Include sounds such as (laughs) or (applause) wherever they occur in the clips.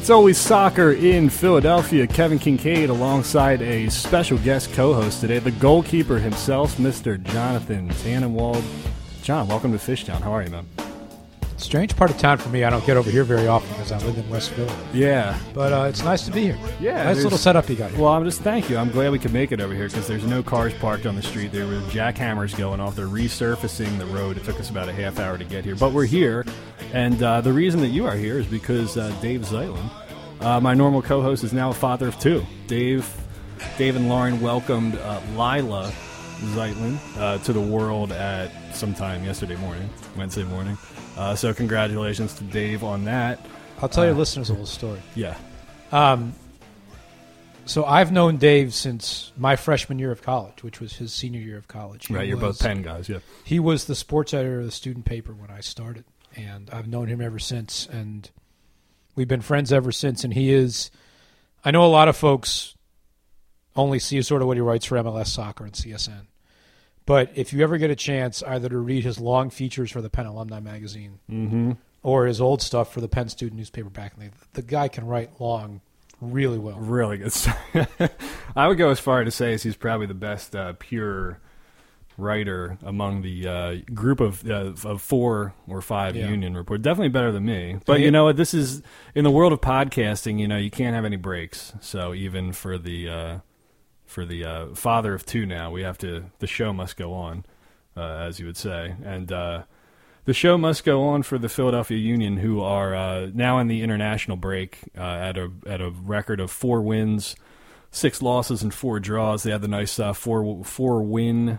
It's always soccer in Philadelphia. Kevin Kinkead alongside a special guest co-host today, the goalkeeper himself, Mr. Jonathan Tannenwald. John, welcome to Fishtown. How are you, man? Strange part of town for me. I don't get over here very often because I live in West Philly. Yeah. But uh, it's nice to be here. Yeah, nice little setup you got here. Well, I'm just thank you. I'm glad we could make it over here because there's no cars parked on the street. There were jackhammers going off. They're resurfacing the road. It took us about a half hour to get here, but we're here. And uh, the reason that you are here is because uh, Dave Zeitlin, uh, my normal co-host, is now a father of two. Dave, Dave and Lauren welcomed uh, Lila Zeitlin uh, to the world at sometime yesterday morning, Wednesday morning. Uh, so congratulations to Dave on that. I'll tell your uh, listeners a little story. Yeah. Um, so I've known Dave since my freshman year of college, which was his senior year of college. He Right, you're was- both Penn guys, yeah. He was the sports editor of the student paper when I started, and I've known him ever since, and we've been friends ever since. And he is, I know a lot of folks only see sort of what he writes for MLS Soccer and CSN, but if you ever get a chance either to read his long features for the Penn Alumni Magazine Mm-hmm. or his old stuff for the Penn Student newspaper back in the the guy can write long really well. Really good. stuff. (laughs) I would go as far to say as he's probably the best uh, pure writer among the uh, group of uh, of four or five Yeah. union report. Definitely better than me. But you know what? This is in the world of podcasting. You know, you can't have any breaks. So even for the uh, for the uh, father of two, now we have to. The show must go on, uh, as you would say, and. Uh, the show must go on for the Philadelphia Union, who are uh, now in the international break uh, at a at a record of four wins, six losses, and four draws. They had the nice uh, four four win,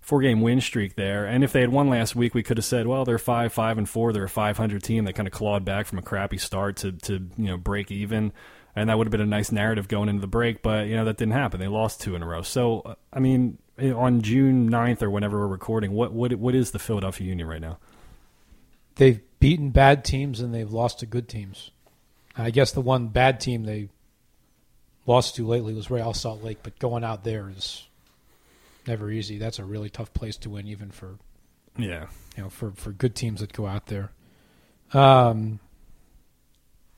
four game win streak there. And if they had won last week, we could have said, well, they're five five and four. They're a five hundred team. They kind of clawed back from a crappy start to to you know break even, and that would have been a nice narrative going into the break. But you know that didn't happen. They lost two in a row. So I mean, on June 9th or whenever we're recording, what what what is the Philadelphia Union right now? They've beaten bad teams and they've lost to good teams. I guess the one bad team they lost to lately was Real Salt Lake, but going out there is never easy. That's a really tough place to win, even for Yeah. you know for for good teams that go out there. Um,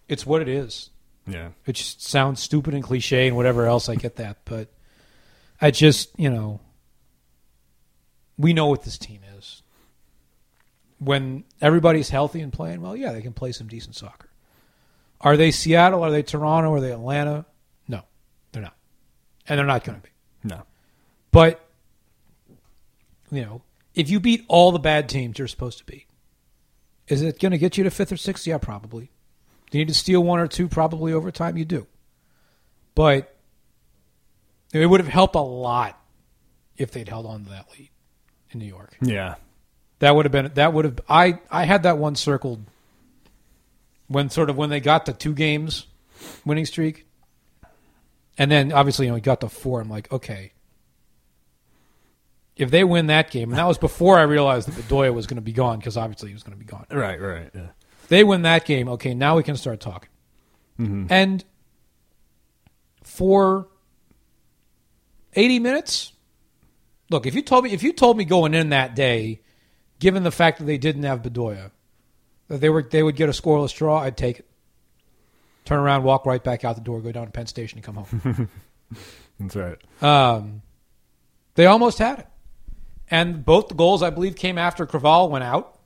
it's what it is. Yeah. It just sounds stupid and cliche and whatever else. I get that, but I just you know we know what this team is. When everybody's healthy and playing well, yeah, they can play some decent soccer. Are they Seattle? Are they Toronto? Are they Atlanta? No, they're not, and they're not going to be. No. But you know, if you beat all the bad teams you're supposed to beat, is it going to get you to fifth or sixth? Yeah, probably. Do you need to steal one or two? Probably over time, you do. But it would have helped a lot if they'd held on to that lead in New York. Yeah. That would have been that would have I I had that one circled when sort of when they got the two games winning streak. And then obviously you know, we got the four. I'm like, okay. If they win that game, and that was before I realized that Bedoya was going to be gone because obviously he was going to be gone. Right, right. Yeah. They win that game, okay, now we can start talking. And for 80 minutes, look, if you told me if you told me going in that day, given the fact that they didn't have Bedoya, that they were they would get a scoreless draw, I'd take it. Turn around, walk right back out the door, go down to Penn Station, and come home. (laughs) That's right. um, they almost had it, and both the goals I believe came after Creavalle went out,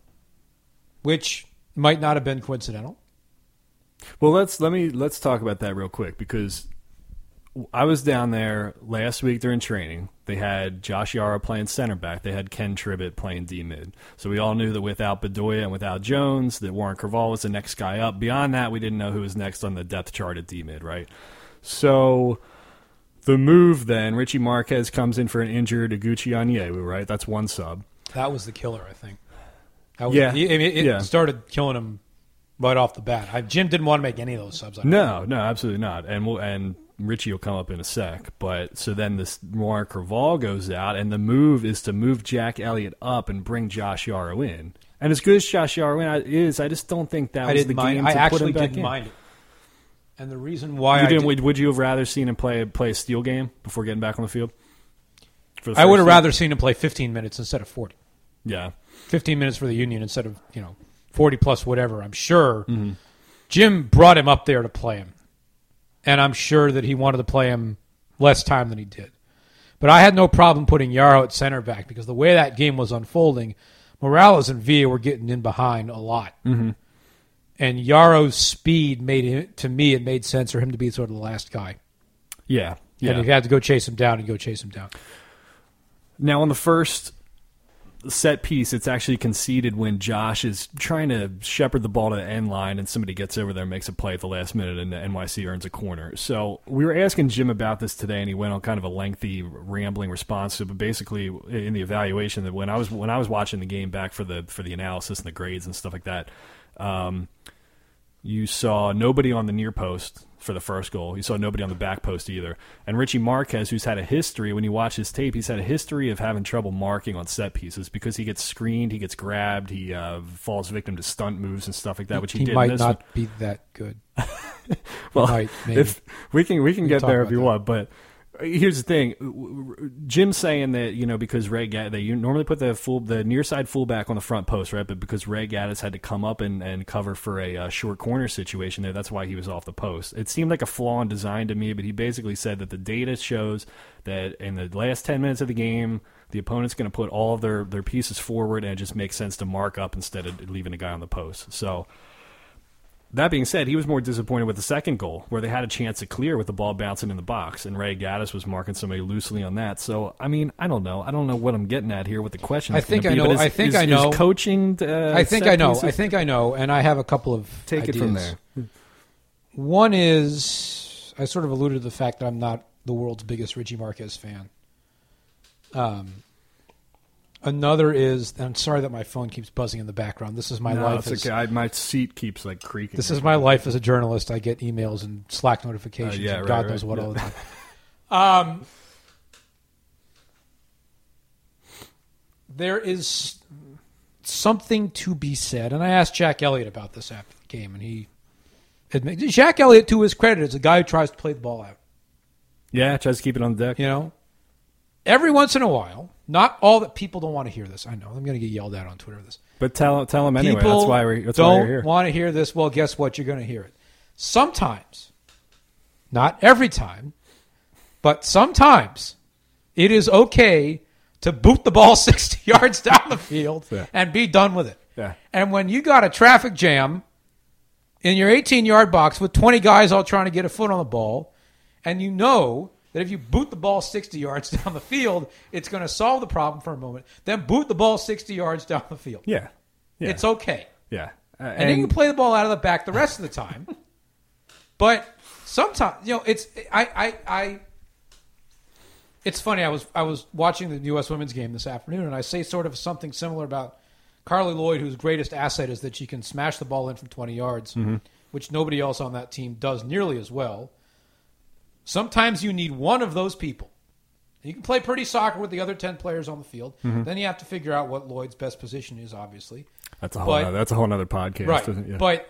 which might not have been coincidental. Well, let's let me let's talk about that real quick because I was down there last week during training. They had Josh Yaro playing center back. They had Ken Tribbett playing D mid. So we all knew that without Bedoya and without Jones, that Warren Creavalle was the next guy up. Beyond that, we didn't know who was next on the depth chart at D mid, right? So the move then, Richie Marquez comes in for an injured Oguchi Onyewu, right? That's one sub. That was the killer, I think. Was, Yeah. I mean, it Yeah. started killing him right off the bat. I, Jim didn't want to make any of those subs. No, no, absolutely not. And we'll, and Richie will come up in a sec. But so then this Warren Creavalle goes out, and the move is to move Jack Elliott up and bring Josh Yaro in. And as good as Josh Yaro is, I just don't think that I was the mind. game I actually put him back didn't in. mind it. And the reason why You didn't, did- would, you have rather seen him play play a steel game before getting back on the field? The I would have rather seen him play 15 minutes instead of 40. Yeah, 15 minutes for the Union instead of you know 40 plus whatever. I'm sure Mm-hmm. Jim brought him up there to play him, and I'm sure that he wanted to play him less time than he did. But I had no problem putting Yaro at center back because the way that game was unfolding, Moralez and Villa were getting in behind a lot. Mm-hmm. And Yaro's speed made it, to me, it made sense for him to be sort of the last guy. Yeah, And yeah. if you had to go chase him down, and go chase him down. Now on the first set piece, it's actually conceded when Josh is trying to shepherd the ball to the end line, and somebody gets over there, and makes a play at the last minute, and the NYC earns a corner. So we were asking Jim about this today, and he went on kind of a lengthy, rambling response. to But basically, in the evaluation, that when I was when I was watching the game back for the for the analysis and the grades and stuff like that, um, you saw nobody on the near post for the first goal. You saw nobody on the back post either. And Richie Marquez, who's had a history, when you watch his tape, he's had a history of having trouble marking on set pieces because he gets screened, he gets grabbed, he uh, falls victim to stunt moves and stuff like that, which he, he did. might not one. be that good. (laughs) Well, might, if we can we can We get there if you about want, but here's the thing: Jim's saying that you know because Ray Gadd, they normally put the full the near side fullback on the front post, right? But because Ray Gaddis had to come up and, and cover for a uh, short corner situation there, that's why he was off the post. It seemed like a flaw in design to me, but he basically said that the data shows that in the last ten minutes of the game. The opponent's going to put all of their, their pieces forward, and it just makes sense to mark up instead of leaving a guy on the post. So, that being said, he was more disappointed with the second goal, where they had a chance to clear with the ball bouncing in the box, and Ray Gaddis was marking somebody loosely on that. So, I mean, I don't know. I don't know what I'm getting at here with the question. I think I be, know- is- I think is- I is know. coaching. Uh, I think I know. pieces? I think I know, and I have a couple of Take it from there. One is I sort of alluded to the fact that I'm not the world's biggest Richie Marquez fan. Um, another is and I'm sorry that my phone keeps buzzing in the background. This is my no, life. As, okay. I, my seat keeps like creaking. This is my life as a journalist. I get emails and Slack notifications. Uh, yeah, and right, God right, knows what yeah. all the time. (laughs) Um, there is something to be said, and I asked Jack Elliott about this after the game, and he Jack Elliott, to his credit, is a guy who tries to play the ball out. Yeah, tries to keep it on the deck. You know, every once in a while, not all that people don't want to hear this. I know I'm going to get yelled at on Twitter this. But tell tell them anyway. People That's why we're that's don't you're here. want to hear this. Well, guess what? You're going to hear it. Sometimes, not every time, but sometimes it is okay to boot the ball (laughs) 60 yards down the field Yeah. and be done with it. Yeah. And when you got a traffic jam in your 18 yard box with 20 guys all trying to get a foot on the ball, and you know that if you boot the ball 60 yards (laughs) down the field, it's going to solve the problem for a moment, then boot the ball 60 yards down the field. Yeah. Yeah. It's okay. yeah. Uh, And, you can play the ball out of the back the rest of the time. (laughs) but sometimes, you know, it's I, I I it's funny. I was I was watching the U.S. women's game this afternoon, and I say sort of something similar about Carli Lloyd, whose greatest asset is that she can smash the ball in from 20 yards, which nobody else on that team does nearly as well. Sometimes you need one of those people. You can play pretty soccer with the other 10 players on the field. Mm-hmm. Then you have to figure out what Lloyd's best position is, obviously. that's a whole but- nother, that's a whole other podcast. Right. isn't it? Yeah. But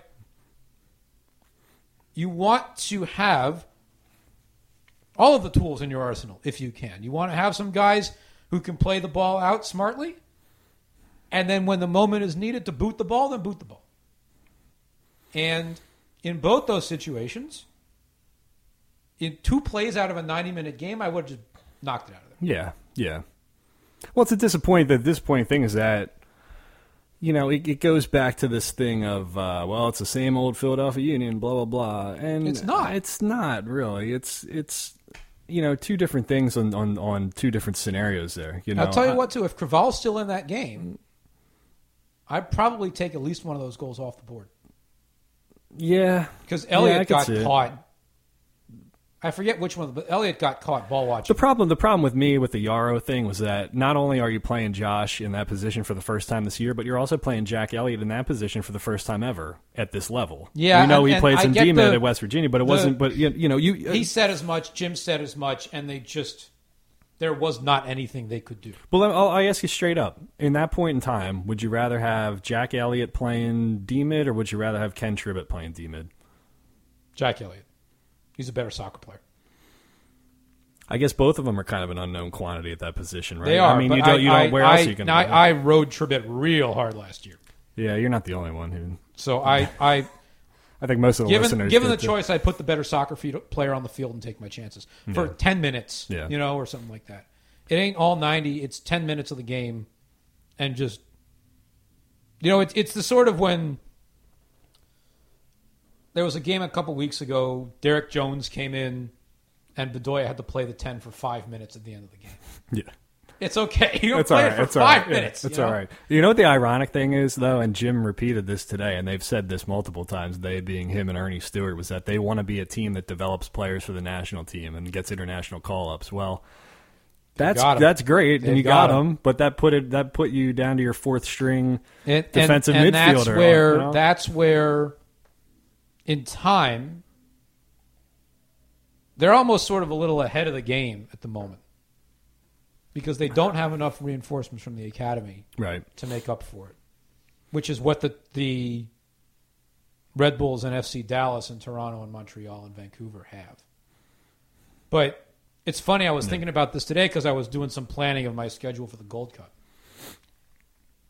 you want to have all of the tools in your arsenal if you can. You want to have some guys who can play the ball out smartly. And then when the moment is needed to boot the ball, then boot the ball. And in both those situations, in two plays out of a 90 minute game, I would have just knocked it out of there. Yeah, yeah. Well, it's a disappointing. The disappointing thing is that you know it, it goes back to this thing of uh, well, it's the same old Philadelphia Union, blah blah blah, and It's not. It's not really. It's it's you know two different things on on, on two different scenarios there. You know, I'll tell you I- what, too, if Creavalle's still in that game, I'd probably take at least one of those goals off the board. Yeah, Because Yeah, Elliott could got caught. I forget which one, but Elliott got caught ball watching. The problem, the problem with me with the Yaro thing was that not only are you playing Josh in that position for the first time this year, but you're also playing Jack Elliott in that position for the first time ever at this level. Yeah, we know and- he played some the- at West Virginia, but it the- wasn't. But you, you know, you uh, he said as much. Jim said as much, and they just there was not anything they could do. Well, I'll, I'll ask you straight up. In that point in time, would you rather have Jack Elliott playing D-Mid or would you rather have Ken Tribbett playing D-Mid? Jack Elliott, he's a better soccer player. I guess both of them are kind of an unknown quantity at that position, right? They are. I mean, you don't. You don't. I, where I, else you going I. I rode Tribbett real hard last year, Yeah, you're not the only one who. so I, I, (laughs) I think most of the given listeners given the choice, I'd put the better soccer player on the field and take my chances for Yeah. ten minutes, Yeah. you know, or something like that. It ain't all ninety; it's ten minutes of the game, and just you know, it's it's the sort of when there was a game a couple weeks ago. Derrick Jones came in, and Bedoya had to play the ten for five minutes at the end of the game. (laughs) Yeah. It's okay. (laughs) You don't It's play all it for It's five right. Yeah, minutes. it's you know? all right. You know what the ironic thing is, though, and Jim repeated this today, and they've said this multiple times. They being him and Earnie Stewart was that they want to be a team that develops players for the national team and gets international call ups. Well, that's that's great, and They've you got, got 'em. them, but that put it that put you down to your fourth string and, defensive and, and that's midfielder, where you know? that's where in time they're almost sort of a little ahead of the game at the moment because they don't have enough reinforcements from the academy right. to make up for it which is what the the Red Bulls and FC Dallas and Toronto and Montreal and Vancouver have but it's funny I was thinking about this today because I was doing some planning of my schedule for the Gold Cup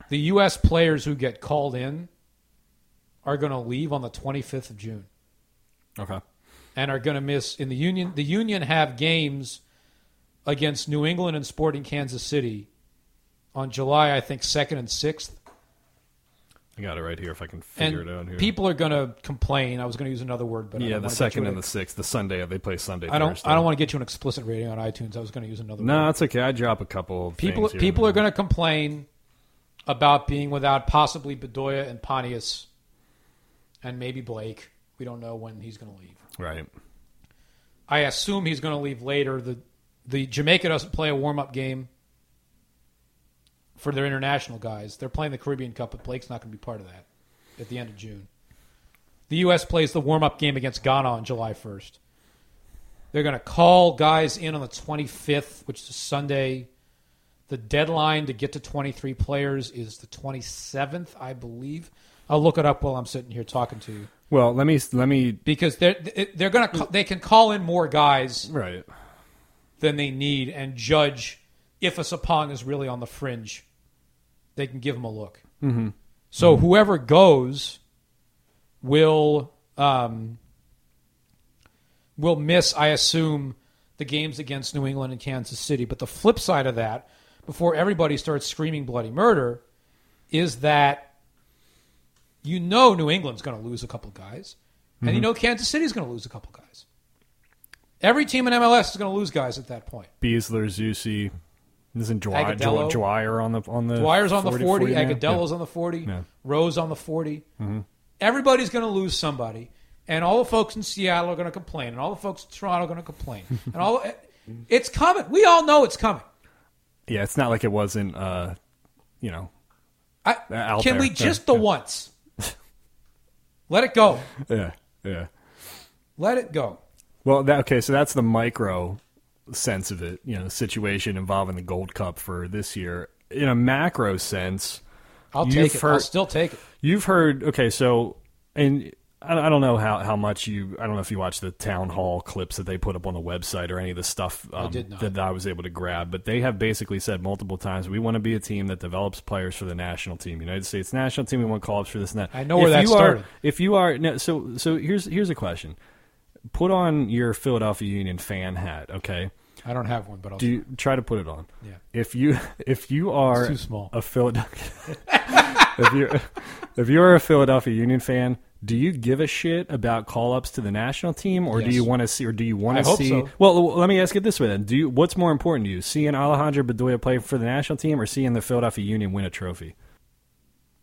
the U.S. players who get called in are going to leave on the 25th of June Okay. and are going to miss in the Union. The Union have games against New England and Sporting Kansas City on July, I think, second and sixth. I got it right here if I can And figure it out here. people are going to complain. I was going to use another word, but yeah, the second and the sixth, the Sunday they play Sunday. I don't. Thursday. I don't want to get you an explicit rating on iTunes. I was going to use another. Word. No, word. that's okay. I drop a couple. Of people. People are going to complain about being without possibly Bedoya and Pontius, and maybe Blake. We don't know when he's going to leave. right. I assume he's going to leave later. The the Jamaica doesn't play a warm up game for their international guys. They're playing the Caribbean Cup, but Blake's not going to be part of that at the end of June. The U.S. plays the warm up game against Ghana on July 1st. They're going to call guys in on the 25th, which is Sunday. The deadline to get to 23 players is the 27th, I believe. I'll look it up while I'm sitting here talking to you Well, let me let me because they're they're to they can call in more guys right. than they need and judge if a Sapong is really on the fringe. They can give him a look. Mm-hmm. So whoever goes will um, will miss, I assume, the games against New England and Kansas City. But the flip side of that, before everybody starts screaming bloody murder, is that you know New England's going to lose a couple guys, and you know Kansas City's going to lose a couple guys. Every team in MLS is going to lose guys at that point. Besler, Zusi, isn't Dwyer, Agudelo. Dwyer on the on the Dwyer's on the 40, 40 now? Agudelo's on the 40, Yeah. Rose on the 40. Everybody's going to lose somebody, and all the folks in Seattle are going to complain, and all the folks in Toronto are going to complain, (laughs) and all it's coming. We all know it's coming. Yeah, it's not like it wasn't. Uh, you know, I, can there. we Yeah, just the yeah. once let it go? (laughs) yeah, yeah. Let it go. Well, that, okay, so that's the micro sense of it. You know, the situation involving the Gold Cup for this year. In a macro sense, I'll take it. I'll still take it. You've heard okay, so and I I don't know how, how much you I don't know if you watch the town hall clips that they put up on the website or any of the stuff um, not. that I was able to grab, but they have basically said multiple times we want to be a team that develops players for the national team, United States national team. We want call ups for this and that. I know where that you started. Are, if you are no, so so here's here's a question. Put on your Philadelphia Union fan hat, okay? I don't have one, but I'll. Do you try to put it on? Yeah. If you if you are It's too small. a Philadelphia (laughs) if you if you're a Philadelphia Union fan, do you give a shit about call ups to the national team, or do you want to see, or do you want I to see? so. Well, let me ask it this way then: Do you what's more important to you, seeing Alejandro Bedoya play for the national team, or seeing the Philadelphia Union win a trophy?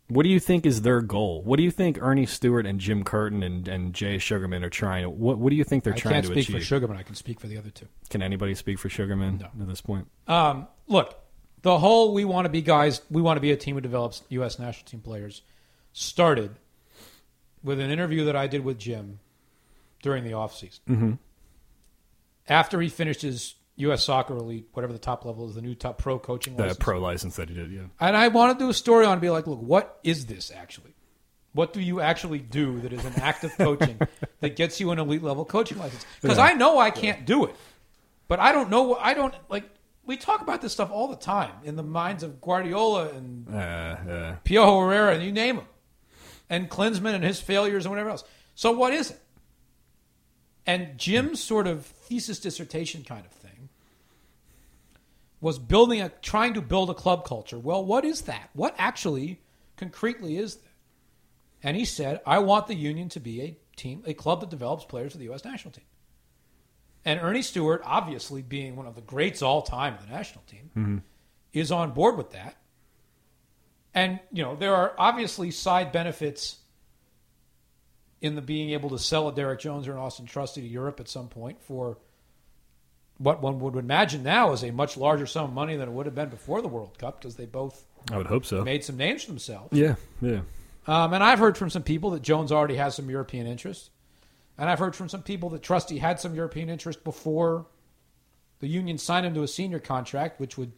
What do you think is their goal? What do you think Earnie Stewart and Jim Curtin and, and Jay Sugarman are trying to? What What do you think they're I trying can't to speak achieve? for Sugarman. I can speak for the other two. Can anybody speak for Sugarman No. at this point? Um, look, the whole we want to be guys, we want to be a team who develops U.S. national team players started with an interview that I did with Jim during the offseason. Mm-hmm. After he finished his U.S. Soccer Elite, whatever the top level is, the new top pro coaching The license. pro license that he did, yeah. And I want to do a story on it and be like, look, what is this actually? What do you actually do that is an active coaching (laughs) that gets you an elite level coaching license? Because Yeah. I know I can't do it, but I don't know. I don't like. We talk about this stuff all the time in the minds of Guardiola and Uh, uh, Pio Herrera and you name them, and Klinsmann and his failures and whatever else. So what is it? And Jim's sort of thesis dissertation kind of thing was building a trying to build a club culture. Well, what is that? What actually concretely is that? And he said, I want the union to be a team, a club that develops players for the US national team. And Earnie Stewart, obviously being one of the greats all time of the national team, mm-hmm. is on board with that. And, you know, there are obviously side benefits in the being able to sell a Derrick Jones or an Austin Trusty to Europe at some point for what one would imagine now is a much larger sum of money than it would have been before the World Cup because they both I would hope so. made some names for themselves. Yeah, yeah. Um, and I've heard from some people that Jones already has some European interest. And I've heard from some people that Trusty had some European interest before the union signed him to a senior contract, which would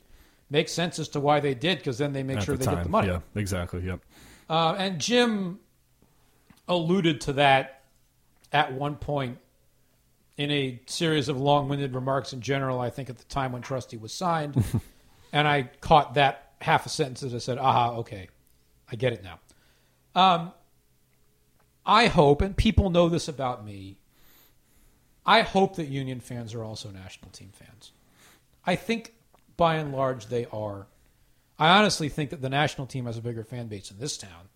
make sense as to why they did, because then they make At sure the they time. get the money. Yeah, exactly. Yep. Uh, and Jim alluded to that at one point in a series of long-winded remarks in general. I think at the time when Trusty was signed, (laughs) and I caught that half a sentence as I said, "Aha, okay, I get it now." Um, I hope, and people know this about me. I hope that Union fans are also national team fans. I think, by and large, they are. I honestly think that the national team has a bigger fan base in this town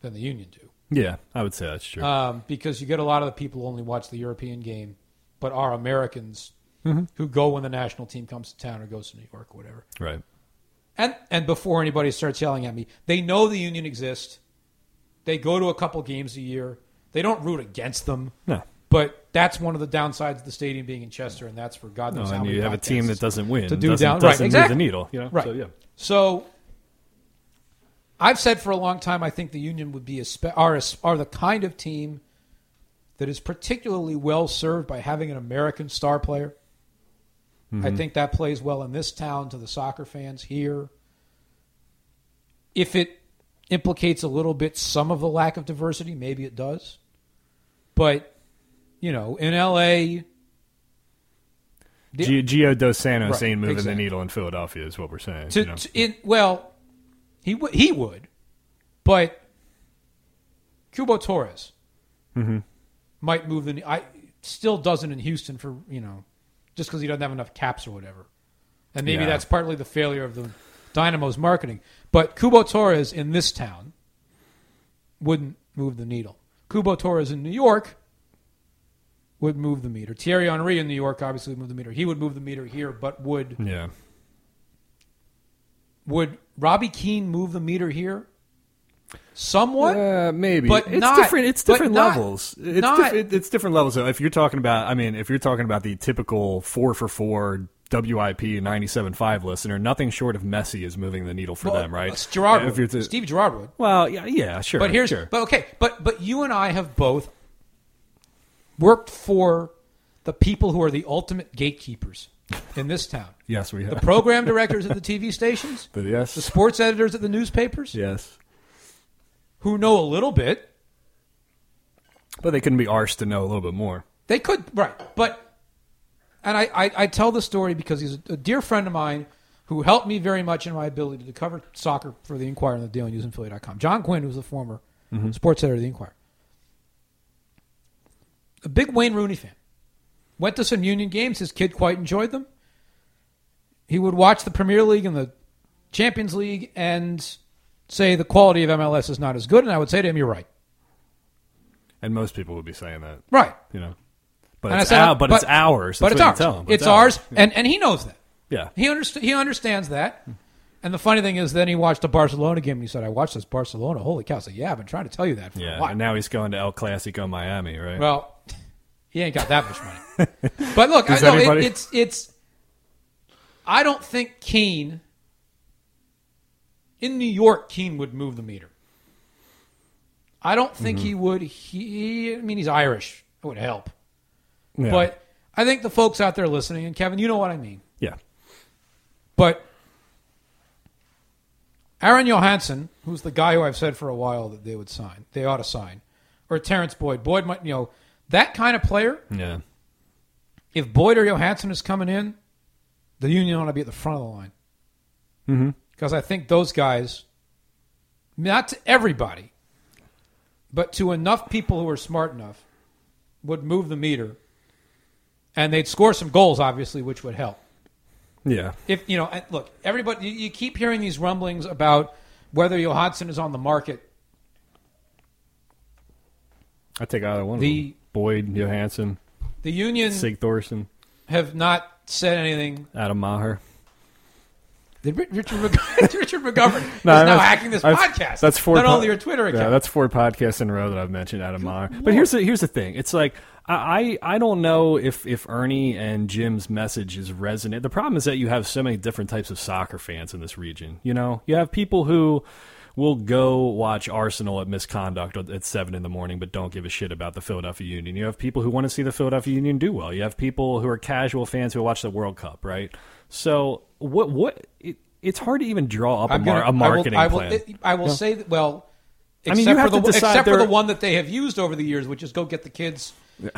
than the Union do, Yeah, I would say that's true. um, because you get a lot of the people who only watch the European game, but are Americans Mm-hmm. who go when the national team comes to town or goes to New York or whatever. right. And and before anybody starts yelling at me, they know the Union exists. They go to a couple games a year. They don't root against them, No. But that's one of the downsides of the stadium being in Chester, and that's for God No, knows how and many you have a team that doesn't win. to do doesn't, down- right, doesn't move exactly. the needle. You know? Right. So, yeah. So I've said for a long time I think the Union would be a spe- are a, are the kind of team that is particularly well served by having an American star player. I mm-hmm. think that plays well in this town to the soccer fans here. If it implicates a little bit some of the lack of diversity, maybe it does. But you know, in LA G- Gio Dos Santos Right, ain't moving exactly. the needle in Philadelphia, is what we're saying. to, you know? to- in well, he would he would, but Cubo Torres Mm-hmm. might move the. I still doesn't in Houston for you know, just because he doesn't have enough caps or whatever, and maybe Yeah. that's partly the failure of the Dynamo's marketing. But Cubo Torres in this town wouldn't move the needle. Cubo Torres in New York would move the meter. Thierry Henry in New York obviously would move the meter. He would move the meter here, but would yeah. Would Robbie Keane move the meter here? Somewhat. Uh, maybe, But it's not- different. It's different not- levels. It's not- different. It's different levels. So if you're talking about, I mean, if you're talking about the typical four for four WIP 97.5 listener, nothing short of Messi is moving the needle for Well, them, right? uh, Gerrard If you're to- Steve Gerrard would. well, yeah, yeah, sure. But here's sure. but okay, but but you and I have both worked for the people who are the ultimate gatekeepers in this town. (laughs) yes, we have. The program directors at the (laughs) TV stations, But the sports editors at the newspapers, yes. who know a little bit. But they couldn't be arsed to know a little bit more. They could right, but and I, I, I tell the story because he's a dear friend of mine who helped me very much in my ability to cover soccer for the Inquirer and the Daily News and Philly.com. John Quinn, who's the former mm-hmm. sports editor of the Inquirer. A big Wayne Rooney fan. Went to some Union games. His kid quite enjoyed them. He would watch the Premier League and the Champions League and say the quality of MLS is not as good. And I would say to him, "You're right, And most people would be saying that, right." you know. But And it's, said, our, but, it's but- ours. but it's ours. tell 'em. But it's ours, Yeah. and and he knows that. yeah. He underst- he understands that. And the funny thing is, then he watched a Barcelona game and he said, "I watched this Barcelona. Holy cow!" I said, "Yeah, I've been trying to tell you that for a Yeah, while." and now he's going to El Clasico Miami, right? well, he ain't got that much money. (laughs) but look, I, no, it, it's it's. I don't think Keane in New York, Keane would move the meter. I don't think Mm-hmm. he would. He, I mean, he's Irish. It would help, yeah. but I think the folks out there listening, and Kevin, you know what I mean. yeah, But Aaron Johannsson, who's the guy who I've said for a while that they would sign, they ought to sign, or Terrence Boyd. Boyd might, you know, that kind of player. yeah, If Boyd or Johannsson is coming in, the Union ought to be at the front of the line mm-hmm. because I think those guys, not to everybody, but to enough people who are smart enough would move the meter, and they'd score some goals, obviously, which would help. Yeah. If you know, look, everybody, you, keep hearing these rumblings about whether Johannsson is on the market. I take either one. The- of them. Boyd, Johannsson, The Union Sig Thorson, have not said anything. Adam Maher. Did Richard Mc- (laughs) Richard McGovern (laughs) is No, now hacking this that's- podcast. That's four. not po- only your Twitter account. Yeah, that's four podcasts in a row that I've mentioned Adam Maher. But here's the here's the thing. It's like I I I don't know if if Earnie and Jim's message is resonant. The problem is that you have so many different types of soccer fans in this region. You know, you have people who will go watch Arsenal at misconduct at seven in the morning, but don't give a shit about the Philadelphia Union. You have people who want to see the Philadelphia Union do well. You have people who are casual fans who watch the World Cup, right? So what what it, it's hard to even draw up a, I'm mar- gonna- a marketing I will, plan. I will, I will say that. Well, I except mean, you for the except for the one that they have used over the years, which is go get the kids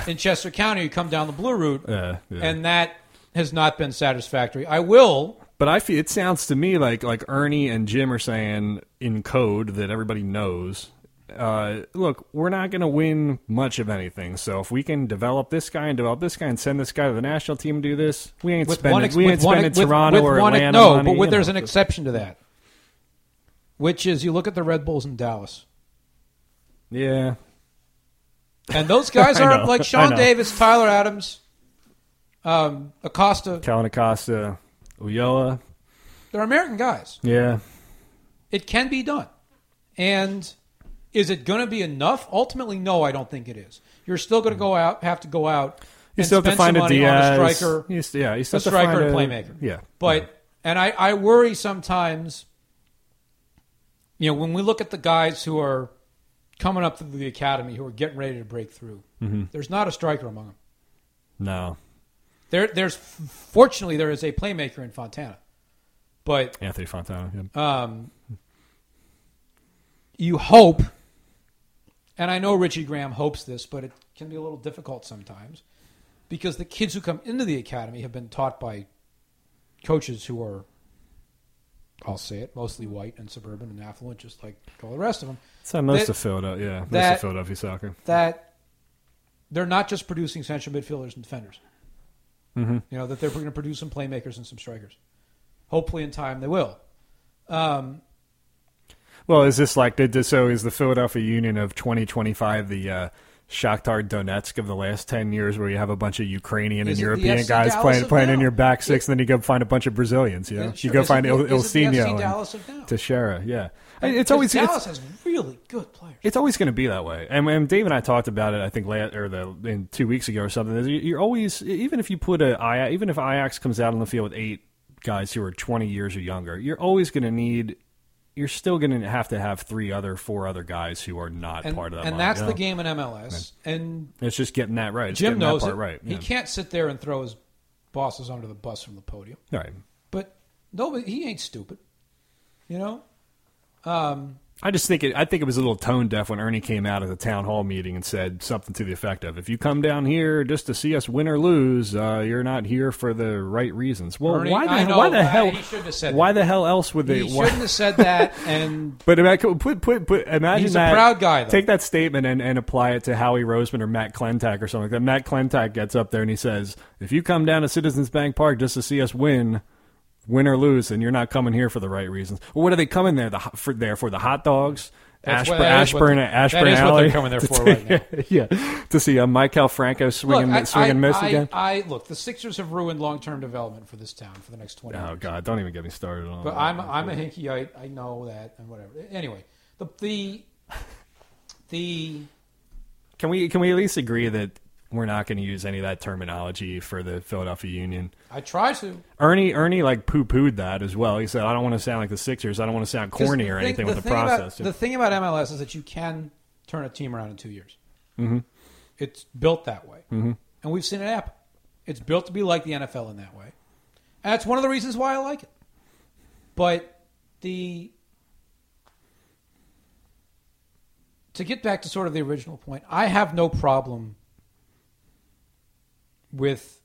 in Chester County who come down the blue route, Yeah, yeah. and that has not been satisfactory. I will. But I feel it sounds to me like like Earnie and Jim are saying in code that everybody knows. Uh, look, we're not going to win much of anything. So if we can develop this guy and develop this guy and send this guy to the national team and do this, we ain't With spending ex- we ain't spending with- Toronto with or one, Atlanta no, money, but with, there's know. an exception to that, which is you look at the Red Bulls in Dallas, yeah. and those guys (laughs) I are know, like Sean. Davis, Tyler Adams, um, Acosta. Kellyn Acosta, Ulloa, They're American guys. yeah. It can be done. And is it going to be enough? Ultimately, no, I don't think it is. You're still going to go out, have to go out, You still have to find a money Diaz. a striker, You yeah, you still a have to striker and a playmaker. Yeah, But and I, I worry sometimes. You know, when we look at the guys who are coming up through the academy, who are getting ready to break through, Mm-hmm. there's not a striker among them. no, There, there's fortunately there is a playmaker in Fontana, but Anthony Fontana. Yeah. um, you hope, and I know Richie Graham hopes this, but it can be a little difficult sometimes because the kids who come into the academy have been taught by coaches who are, I'll say it, mostly white and suburban and affluent, just like all the rest of them. So most that- of Philadelphia, yeah, most that- of Philadelphia soccer. That they're not just producing central midfielders and defenders. Mm-hmm. You know that they're going to produce some playmakers and some strikers. Hopefully, in time, they will. Um, Well, is this like did this, so? Is the Philadelphia Union of 2025 the uh, Shakhtar Donetsk of the last 10 years, where you have a bunch of Ukrainian Is and European guys Dallas playing playing in your back six, and then you go find a bunch of Brazilians? You know, yeah, you go Is find Il- it the FC Ilsinho and of now? Teixeira. Yeah, And- it's always because it's, Dallas has really good players. it's always going to be that way. And, and Dave and I talked about it. I think last, or the in two weeks ago or something. you- You're always even if you put a even if Ajax comes out on the field with eight guys who are 20 years or younger, you're always going to need. You're still going to have to have three other, four other guys who are not and, part of that. and that's the game in MLS. And It's just getting that right. It's Jim knows it. right. He can't sit there and throw his bosses under the bus from the podium. Right. But nobody, he ain't stupid. You know. Um, I just think it. I think it was a little tone deaf when Earnie came out at the town hall meeting and said something to the effect of, "If you come down here just to see us win or lose, uh, you're not here for the right reasons." Well, Earnie, why the know, why the hell? he shouldn't have said why that. the hell else would they? he shouldn't have said that. And (laughs) But imagine, put, put, put, imagine He's a that. proud guy, though. Take that statement and, and apply it to Howie Roseman or Matt Klentak or something like that. Matt Klentak gets up there and he says, "If you come down to Citizens Bank Park just to see us win, win or lose, and you're not coming here for the right reasons." Well, what are they coming there the, for? There for the hot dogs? Ashburn, what- that is what Ashburn, Ashburn what Alley. they're coming there (laughs) for right now. (laughs) yeah, to see uh, Maikel Franco swinging, look, I, swinging I, miss I, again. I look. The Sixers have ruined long-term development for this town for the next twenty. oh years. God, don't even get me started on. But that. I'm I'm a Hinkyite. I know that and whatever. Anyway, the the the (laughs) Can we can we at least agree that we're not going to use any of that terminology for the Philadelphia Union? I try to. Earnie Earnie like poo pooed that as well. He said, "I don't want to sound like the Sixers. I don't want to sound corny or thing- anything with the thing about- process." the thing about MLS is that you can turn a team around in two years. mm-hmm. It's built that way, Mhm. and we've seen it happen. It's built to be like the NFL in that way, and that's one of the reasons why I like it. But the to get back to sort of the original point, I have no problem with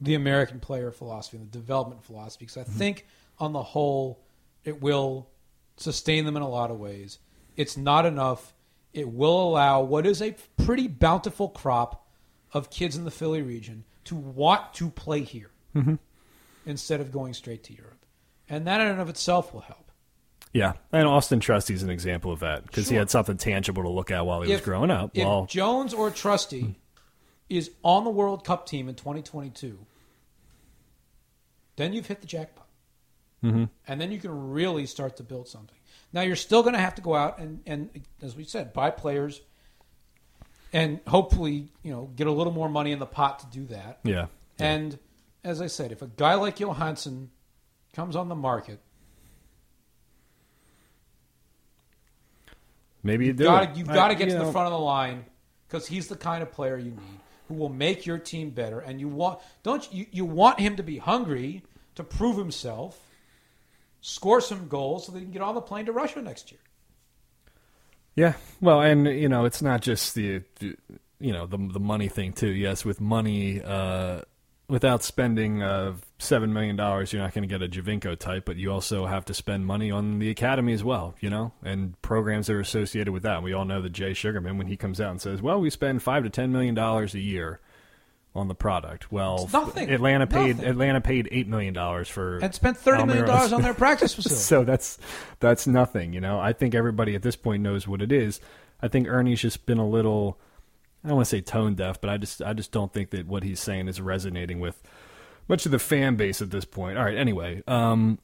the American player philosophy and the development philosophy because I think on the whole it will sustain them in a lot of ways. It's not enough. It will allow what is a pretty bountiful crop of kids in the Philly region to want to play here Mm-hmm. instead of going straight to Europe. And that in and of itself will help. Yeah, and Austin Trusty's an example of that because he had something tangible to look at while he was growing up. If well, Jones or Trusty is on the World Cup team in 2022, then you've hit the jackpot. Mm-hmm. And then you can really start to build something. Now, you're still going to have to go out and, and, as we said, buy players and hopefully, you know, get a little more money in the pot to do that. yeah, And as I said, if a guy like Johannsson comes on the market, maybe you do. gotta, you've got to get you to know, the front of the line because he's the kind of player you need who will make your team better. And you want don't you, you want him to be hungry to prove himself, score some goals so he can get on the plane to Russia next year. Yeah, well, and you know, it's not just the, the- you know the the money thing too. Yes, with money, uh, without spending uh, seven million dollars, you're not going to get a Giovinco type, but you also have to spend money on the academy as well. You know, and programs that are associated with that. We all know that Jay Sugarman, when he comes out and says, "Well, we spend five to ten million dollars a year." On the product, well, It's nothing. Atlanta paid Nothing. Atlanta paid eight million dollars for And spent thirty million dollars on their practice (laughs) facility. so that's that's nothing, you know. I think everybody at this point knows what it is. I think Earnie's just been a little I don't want to say tone deaf, but I just I just don't think that what he's saying is resonating with much of the fan base at this point. All right, anyway, um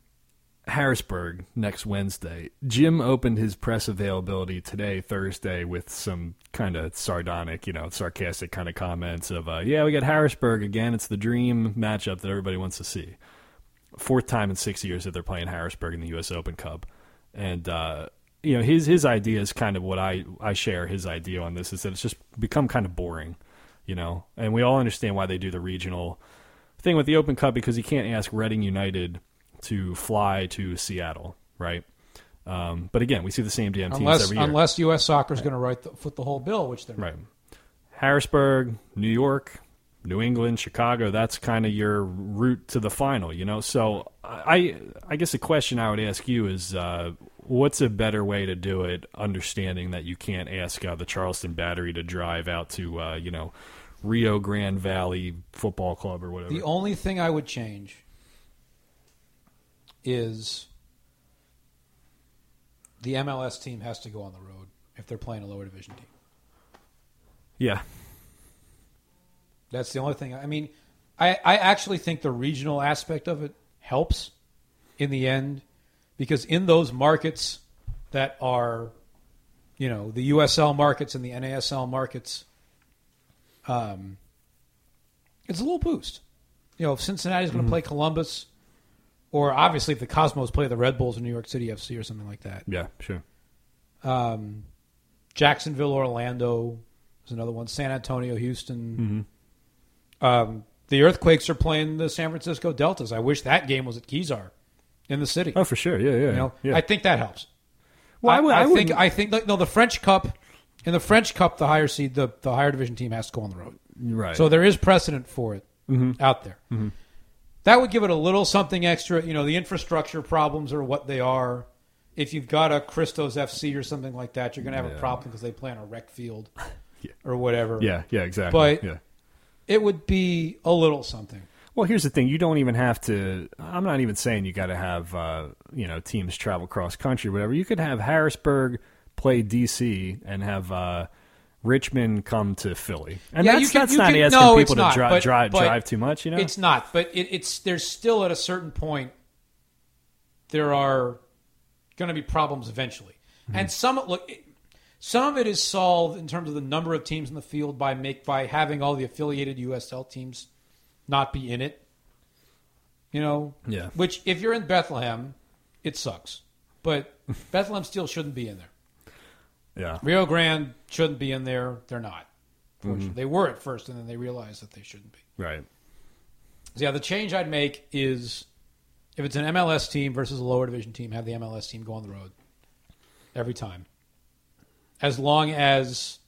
Harrisburg next Wednesday. Jim opened his press availability today, Thursday, with some kind of sardonic, you know, sarcastic kind of comments of, uh, "Yeah, we got Harrisburg again. It's the dream matchup that everybody wants to see." fourth time in six years that they're playing Harrisburg in the U.S. Open Cup, and uh, you know his his idea is kind of what I I share. His idea on this is that it's just become kind of boring, you know, and we all understand why they do the regional thing with the Open Cup because you can't ask Reading United to fly to Seattle, right? Um, but again, we see the same damn teams unless every year. unless U.S. Soccer is going to write the, foot the whole bill, which they're Right. Harrisburg, New York, New England, Chicago, that's kind of your route to the final, you know? So I I guess the question I would ask you is uh, what's a better way to do it, understanding that you can't ask uh, the Charleston Battery to drive out to, uh, you know, Rio Grande Valley Football Club or whatever? The only thing I would change is the MLS team has to go on the road if they're playing a lower division team. yeah. That's the only thing. I mean, I, I actually think the regional aspect of it helps in the end because in those markets that are, you know, the USL markets and the NASL markets, um, it's a little boost. You know, if Cincinnati's going to play Columbus, or obviously if the Cosmos play the Red Bulls or New York City FC or something like that. Yeah, sure. Um, Jacksonville, Orlando is another one. San Antonio, Houston. Um, the Earthquakes are playing the San Francisco Deltas. I wish that game was at Kezar in the city. Oh, for sure. Yeah, yeah. you know, yeah. I think that helps. Well, I would- I think I think like, no the French Cup in the French Cup the higher seed the, the higher division team has to go on the road. right. So there is precedent for it Mm-hmm. out there. That would give it a little something extra. You know, the infrastructure problems are what they are. If you've got a Christos FC or something like that, you're going to have a problem because they play on a rec field (laughs) Yeah. or whatever. yeah, yeah, exactly. But- yeah. It would be a little something. Well, here's the thing: you don't even have to. I'm not even saying you got to have uh, you know teams travel cross country, whatever. You could have Harrisburg play DC and have uh, Richmond come to Philly, and Yeah, that's, you can- that's not can- asking no, people to not, dri- but- drive but drive too much. You know, It's not, but it, it's there's still at a certain point there are going to be problems eventually, Mm-hmm. and some look. It, some of it is solved in terms of the number of teams in the field by make by having all the affiliated USL teams not be in it. You know, Yeah. Which, if you're in Bethlehem, it sucks, but (laughs) Bethlehem still shouldn't be in there. yeah, Rio Grande shouldn't be in there. They're not. Mm-hmm. They were at first, and then they realized that they shouldn't be. right. So yeah, the change I'd make is if it's an MLS team versus a lower division team, have the MLS team go on the road every time. As long as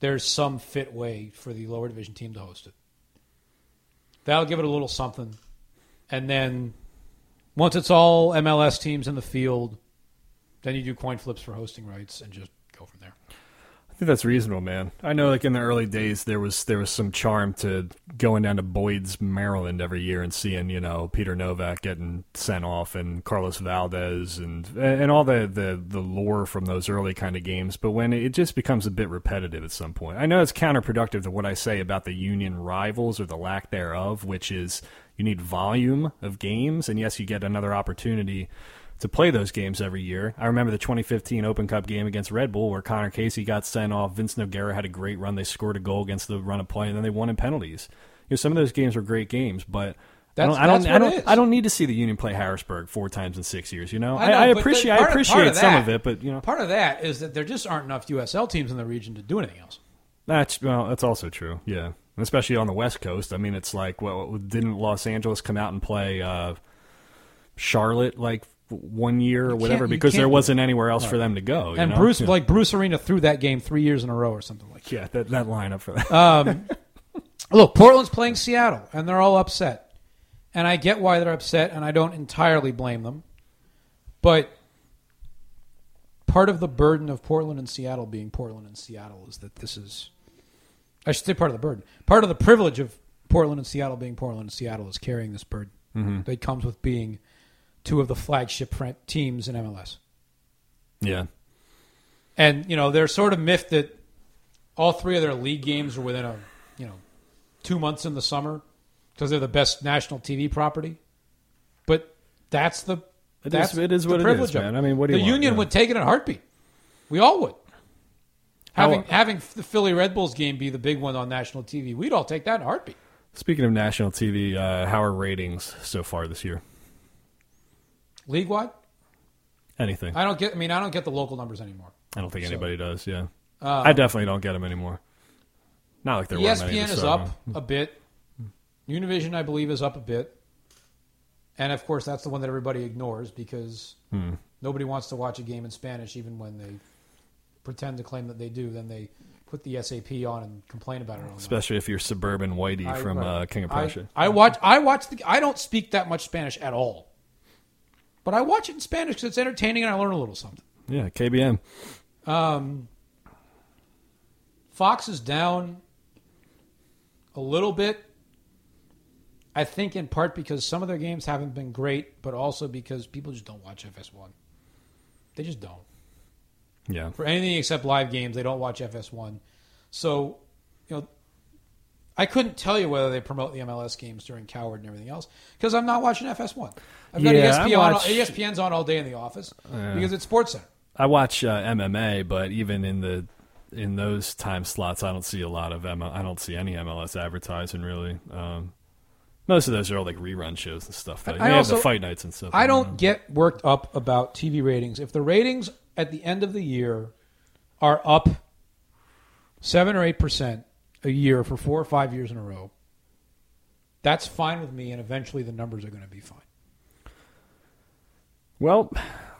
there's some fit way for the lower division team to host it. That'll give it a little something. And then once it's all MLS teams in the field, then you do coin flips for hosting rights and just go from there. I think that's reasonable, man. I know, like in the early days, there was there was some charm to going down to Boyd's, Maryland every year and seeing you know Peter Novak getting sent off and Carlos Valdez and and all the the the lore from those early kind of games. But when it just becomes a bit repetitive at some point, I know it's counterproductive to what I say about the Union rivals or the lack thereof, which is you need volume of games, and yes, you get another opportunity to play those games every year. I remember the 2015 Open Cup game against Red Bull where Connor Casey got sent off. Vince Nogueira had a great run. They scored a goal against the run of play, and then they won in penalties. You know, some of those games were great games, but That's- I don't, that's I don't. I don't need to see the Union play Harrisburg four times in six years. You know, I I, know, I but appreciate, part I appreciate part of some of it, but you know, Part of that is that there just aren't enough USL teams in the region to do anything else. That's well, that's also true. Yeah, especially on the West Coast. I mean, it's like, well, didn't Los Angeles come out and play uh, Charlotte like one year or whatever because there wasn't anywhere else for them to go. you And know? Bruce, yeah. like Bruce Arena, threw that game three years in a row or something like that. yeah, that that lineup for that. Um, (laughs) look, Portland's playing Seattle, and they're all upset. And I get why they're upset, and I don't entirely blame them. But part of the burden of Portland and Seattle being Portland and Seattle is that this is, I should say, part of the burden. Part of the privilege of Portland and Seattle being Portland and Seattle is carrying this burden Mm-hmm. that comes with being two of the flagship teams in MLS. yeah, And you know they're sort of miffed that all three of their league games are within a you know two months in the summer because they're the best national TV property. But that's the It is- that's it is the what it is, privilege of man. I mean, what do the you want? union Yeah. would take it in a heartbeat. We all would. How- Having having the Philly Red Bulls game be the big one on national TV, we'd all take that in a heartbeat. Speaking of national TV, uh, how are ratings so far this year? League wide, Anything? I don't get. I mean, I don't get the local numbers anymore. I don't think so- anybody does. Yeah, Uh, I definitely don't get them anymore. Not like there were many ESPN2 is up a bit. Univision, I believe, is up a bit. And of course, that's the one that everybody ignores because Hmm. nobody wants to watch a game in Spanish, even when they pretend to claim that they do. Then they put the SAP on and complain about it. Especially if you're suburban whitey I- from right. uh, King of I, Prussia. I watch. I watch the. I don't speak that much Spanish at all, but I watch it in Spanish because it's entertaining and I learn a little something. yeah, KBM. Um, Fox is down a little bit. I think in part because some of their games haven't been great, but also because people just don't watch FS1. They just don't. Yeah, For anything except live games, they don't watch FS1. So, you know, I couldn't tell you whether they promote the MLS games during Cowherd and everything else because I'm not watching FS1. I've got Yeah, ESPN on, ESPN's on all day in the office because it's Sports Center. I watch uh, MMA, but even in the in those time slots, I don't see a lot of M- I don't see any MLS advertising really. Um, most of those are all like rerun shows and stuff. Like, I they have the fight nights and stuff. I don't get worked up about TV ratings. If the ratings at the end of the year are up seven or eight percent a year for four or five years in a row, that's fine with me, and eventually the numbers are going to be fine. Well,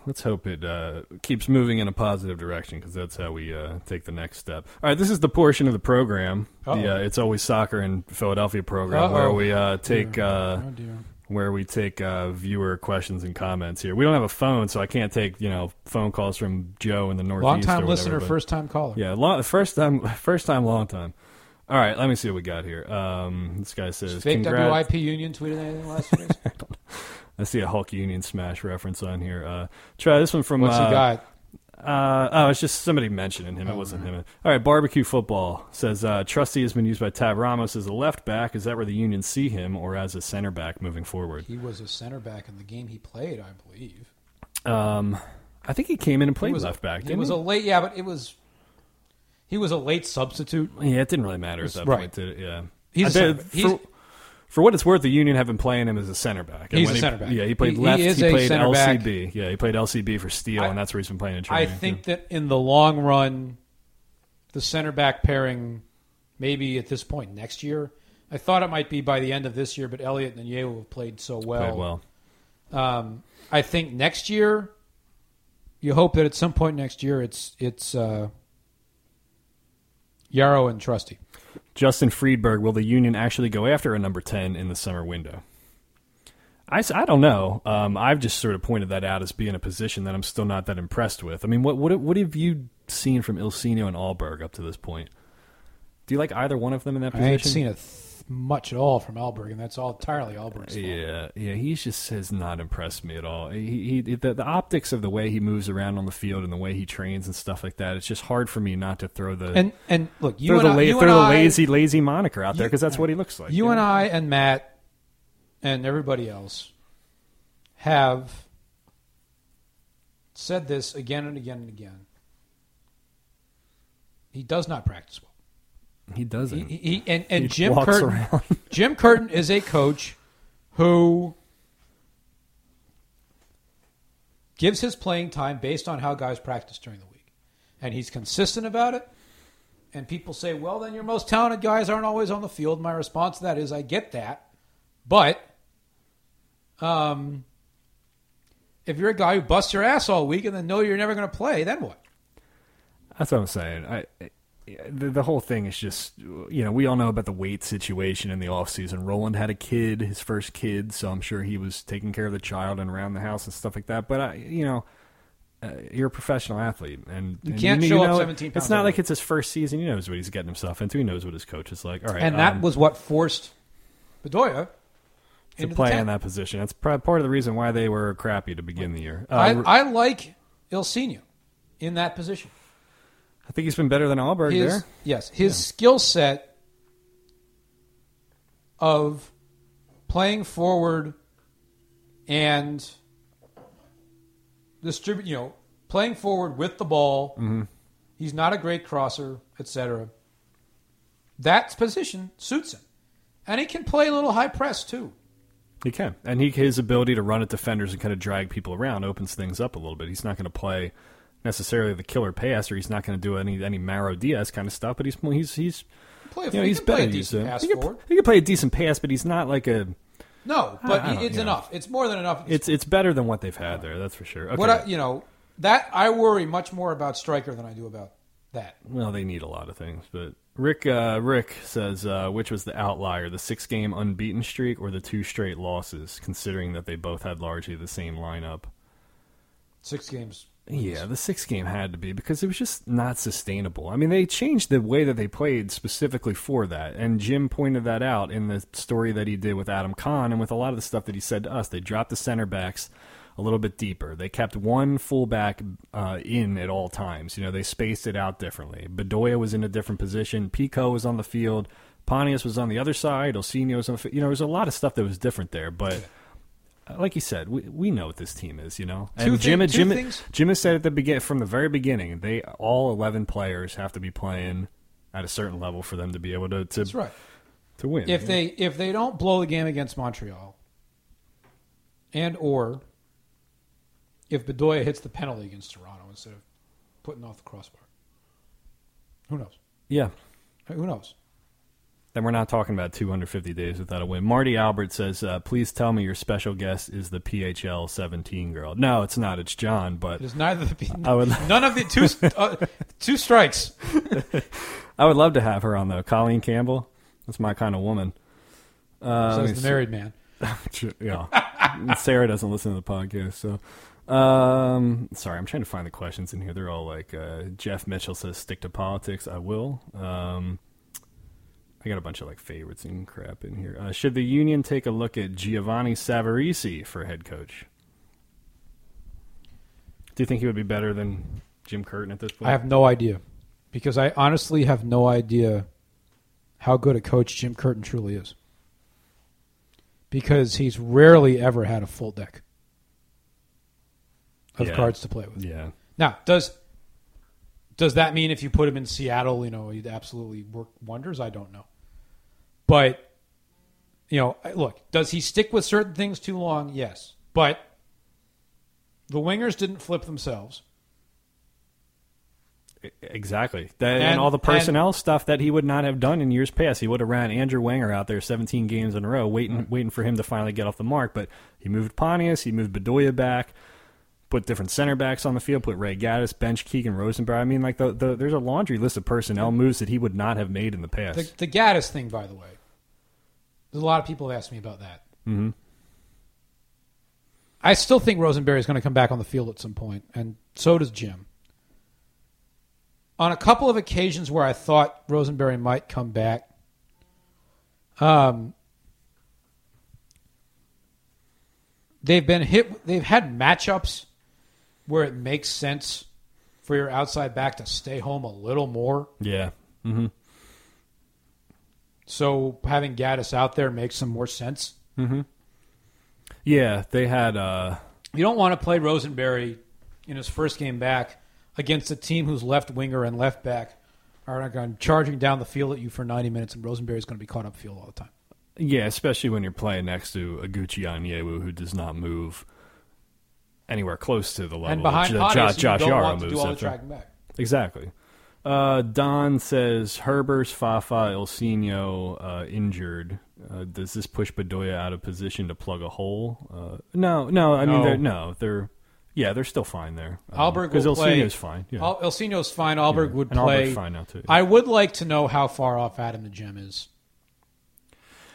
let's hope it uh, keeps moving in a positive direction because that's how we uh, take the next step. All right, this is the portion of the program, Uh-oh. the uh, "It's Always Soccer in Philadelphia" program, where Uh-oh. we uh, take. Uh, oh where we take uh, viewer questions and comments here. We don't have a phone, so I can't take you know phone calls from Joe in the Northeast. Long time listener, but- first time caller. Yeah, long, first time, first time, long time. All right, let me see what we got here. Um, this guy says, Fake "Congrats." WIP Union tweeted anything last (laughs) days? I see a Hulk Union Smash reference on here. Uh, try this one from. What's uh, he got? Uh, oh, it's just somebody mentioning him. It wasn't him. All right, barbecue football says uh, Trusty has been used by Tab Ramos as a left back. Is that where the Union see him, or as a center back moving forward? He was a center back in the game he played, I believe. Um, I think he came in and played left a, back. It was a late, yeah, but it was. He was a late substitute. Yeah, it didn't really matter at that Right. point, did it? Yeah. He's a I. He's- for, for what it's worth, the Union have been playing him as a center back. And He's a he- center back. Yeah, he played He- he left. is he a played center back. LCB. Yeah, he played LCB for Steel, I- and that's where he's been playing in I training. think that in the long run, the center back pairing, maybe at this point next year. I thought it might be by the end of this year, but Elliott and Yeo have played so well. played well. Um, I think next year, you hope that at some point next year, it's it's uh, Yaro and Trusty. Justin Friedberg, will the Union actually go after a number 10 in the summer window? I, I don't know. Um, I've just sort of pointed that out as being a position that I'm still not that impressed with. I mean, what what what have you seen from Ilsinho and Alberg up to this point. Do you like either one of them in that I position? ain't seen it th- much at all from Alberg, and that's all entirely Alberg's fault. Yeah, yeah, he just has not impressed me at all. He, he the, the optics of the way he moves around on the field and the way he trains and stuff like that. It's just hard for me not to throw the And and look, you throw and the, I, la- you throw the I- lazy lazy moniker out there because that's what he looks like. you and know? I and Matt and everybody else have said this again and again and again. He does not practice well. He doesn't. he, he- and and He Jim Curtin, around. (laughs) Jim Curtin is a coach who gives his playing time based on how guys practice during the week, and he's consistent about it. And people say, "Well, then your most talented guys aren't always on the field." My response to that is, I get that, but um, if you're a guy who busts your ass all week and then know you're never going to play, then what? That's what I'm saying. I, the, the whole thing is just, you know, we all know about the weight situation in the off season. Roland had a kid, his first kid, so I'm sure he was taking care of the child and around the house and stuff like that. But I, you know, uh, you're a professional athlete, and You and can't you show up know, 17 It's not like it's his first season. He knows what he's getting himself into. He knows what his coach is like. All right, and that um, was what forced Bedoya to play in that position. That's part of the reason why they were crappy to begin the year. Uh, I, I, like Ilsinho in that position. Think he's been better than Alberg His, there. yes, his skill set of playing forward and distribute, you know, playing forward with the ball. Mm-hmm. He's not a great crosser, etc. That position suits him, and he can play a little high press too. He can, and he his ability to run at defenders and kind of drag people around opens things up a little bit. He's not going to play necessarily the killer pass, or he's not going to do any any Mauro Diaz kind of stuff. But he's he's he's Play, you know he he's can play better. a decent pass he can, forward. he can play a decent pass, but he's not like a. No, but it's you know. enough. It's more than enough. It's it's better than what they've had there. That's for sure. Okay. What I, you know that I worry much more about striker than I do about that. Well, they need a lot of things, but Rick uh, Rick says uh, which was the outlier, the six game unbeaten streak or the two straight losses, considering that they both had largely the same lineup. Six games. Yeah, the sixth game had to be because it was just not sustainable. I mean, they changed the way that they played specifically for that, and Jim pointed that out in the story that he did with Adam Kahn and with a lot of the stuff that he said to us. They dropped the center backs a little bit deeper. They kept one fullback uh, in at all times. You know, they spaced it out differently. Bedoya was in a different position. Picault was on the field. Pontius was on the other side. Ilsinho was on the field. You know, there was a lot of stuff that was different there, but. Uh, Like you said, we, we know what this team is, you know. And Jim, thing- Jim, things- Jim has said at the begin from the very beginning, they all eleven players have to be playing at a certain level for them to be able to to, right. to win. If they if they don't blow the game against Montreal, and or if Bedoya hits the penalty against Toronto instead of putting off the crossbar, who knows? yeah, Who knows? Then we're not talking about 250 days without a win. Marty Albert says, uh, "Please tell me your special guest is the PHL 17 girl." No, it's not. It's John. But It is neither the I would (laughs) none of the two uh, two strikes. (laughs) I would love to have her on though. Colleen Campbell. That's my kind of woman. Uh, says the married man. (laughs) yeah. Sarah doesn't listen to the podcast, so. Um, sorry, I'm trying to find the questions in here. They're all like uh, Jeff Mitchell says, "Stick to politics." I will. Um, I got a bunch of like favorites and crap in here. Uh, should the union take a look at Giovanni Savarese for head coach? Do you think he would be better than Jim Curtin at this point? I have no idea because I honestly have no idea how good a coach Jim Curtin truly is. Because he's rarely ever had a full deck of Yeah. cards to play with. yeah. Now, does does that mean if you put him in Seattle, you know, he'd absolutely work wonders? I don't know. But you know, look, does he stick with certain things too long? Yes. But the wingers didn't flip themselves. Exactly. That, and, And- all the personnel stuff that he would not have done in years past. He would have ran Andrew Wenger out there 17 games in a row, waiting mm-hmm. waiting for him to finally get off the mark. But he moved Pontius, he moved Bedoya back, put different center backs on the field, put Ray Gaddis, bench Keegan Rosenberry. I mean, like the, the there's a laundry list of personnel mm-hmm. moves that he would not have made in the past. The, the Gaddis thing, by the way, there's a lot of people have asked me about that. Mm-hmm. I still think Rosenberry is going to come back on the field at some point, and so does Jim. On a couple of occasions where I thought Rosenberry might come back, um, they've been hit. They've had matchups where it makes sense for your outside back to stay home a little more. Yeah. Mm-hmm. So having Gaddis out there makes some more sense. Yeah, they had. uh You don't want to play Rosenberry in his first game back against a team whose left winger and left back are going charging down the field at you for 90 minutes, and Rosenberry's going to be caught up field all the time. Yeah, especially when you're playing next to Oguchi Onyewu who does not move anywhere close to the level and behind that Pontius, Josh, you Josh don't Yaro want to moves do all the tracking back. Exactly. Uh, Don says Herbers, Fafa, Ilsinho uh, injured. Uh, does this push Bedoya out of position to plug a hole? Uh, no, no. I mean, No. they're, no, they're yeah, they're still fine there. Alberg because play- Ilsinho's fine. Yeah, Al- fine. Alberg Yeah. would and play. Alberg's fine now too. I would like to know how far off Adam Najem is.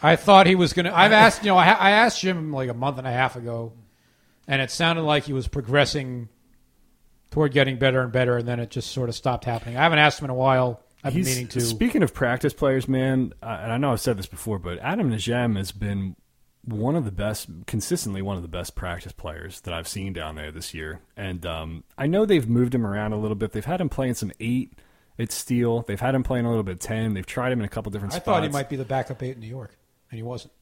I thought he was going to. I've asked, you know, I, I asked Jim like a month and a half ago, and it sounded like he was progressing toward getting better and better, and then it just sort of stopped happening. I haven't asked him in a while. I've been meaning to. Speaking of practice players, man, uh, and I know I've said this before, but Adam Najem has been one of the best, consistently one of the best practice players that I've seen down there this year. And um, I know they've moved him around a little bit. They've had him playing some eight at Steel. They've had him playing a little bit ten. They've tried him in a couple different I spots. thought he might be the backup eight in New York, and he wasn't.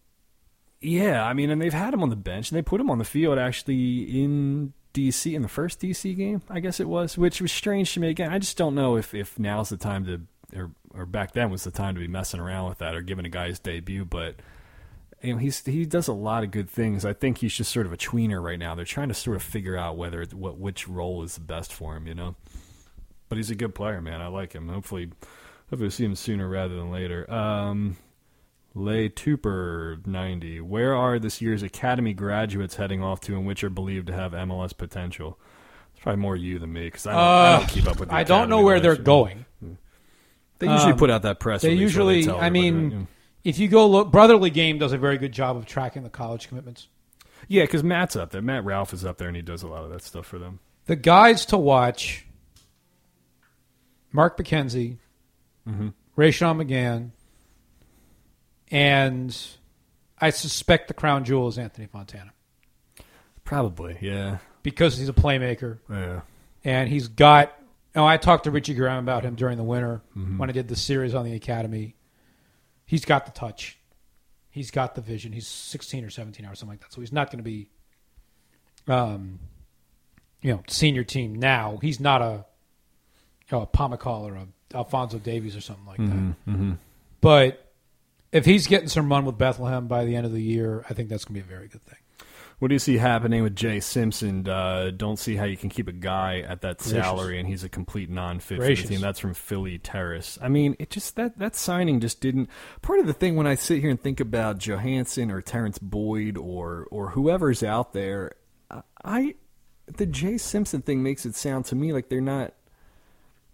Yeah, I mean, and they've had him on the bench, and they put him on the field actually in DC in the first DC game, I guess it was, which was strange to me. Again, I just don't know if if now's the time to, or or back then was the time to be messing around with that or giving a guy his debut. But you know, he's he does a lot of good things. I think he's just sort of a tweener right now. They're trying to sort of figure out whether what which role is the best for him, you know. But he's a good player, man. I like him. Hopefully, hopefully we'll see him sooner rather than later. Um, Lay Tooper 90. Where are this year's Academy graduates heading off to and which are believed to have MLS potential? It's probably more you than me because I, don't- I don't keep up with the Uh, I don't know where they're going. They usually Um, put out that press they usually- tell I mean-? If you go look, Brotherly Game does a very good job of tracking the college commitments. yeah, because Matt's up there. Matt Ralph is up there and he does a lot of that stuff for them. The guys to watch: Mark McKenzie, Mm-hmm. Rayshaun McGann, and I suspect the crown jewel is Anthony Fontana Probably, yeah. because he's a playmaker Yeah. and he's got. Oh, I talked to Richie Graham about him during the winter Mm-hmm. when I did the series on the academy. He's got the touch. He's got the vision. He's 16 or 17 or something like that. So he's not going to be, um, you know, senior team now. He's not a, you know, a Pomykal or a Alphonso Davies or something like that. Mm-hmm. But if he's getting some run with Bethlehem by the end of the year, I think that's going to be a very good thing. What do you see happening with Jay Simpson? Uh, don't see how you can keep a guy at that Gracious. salary and he's a complete non-fit Gracious. for the team. That's from Philly Terrace. I mean, it just that that signing just didn't. Part of the thing when I sit here and think about Johannsson or Terrence Boyd or or whoever's out there, I the Jay Simpson thing makes it sound to me like they're not.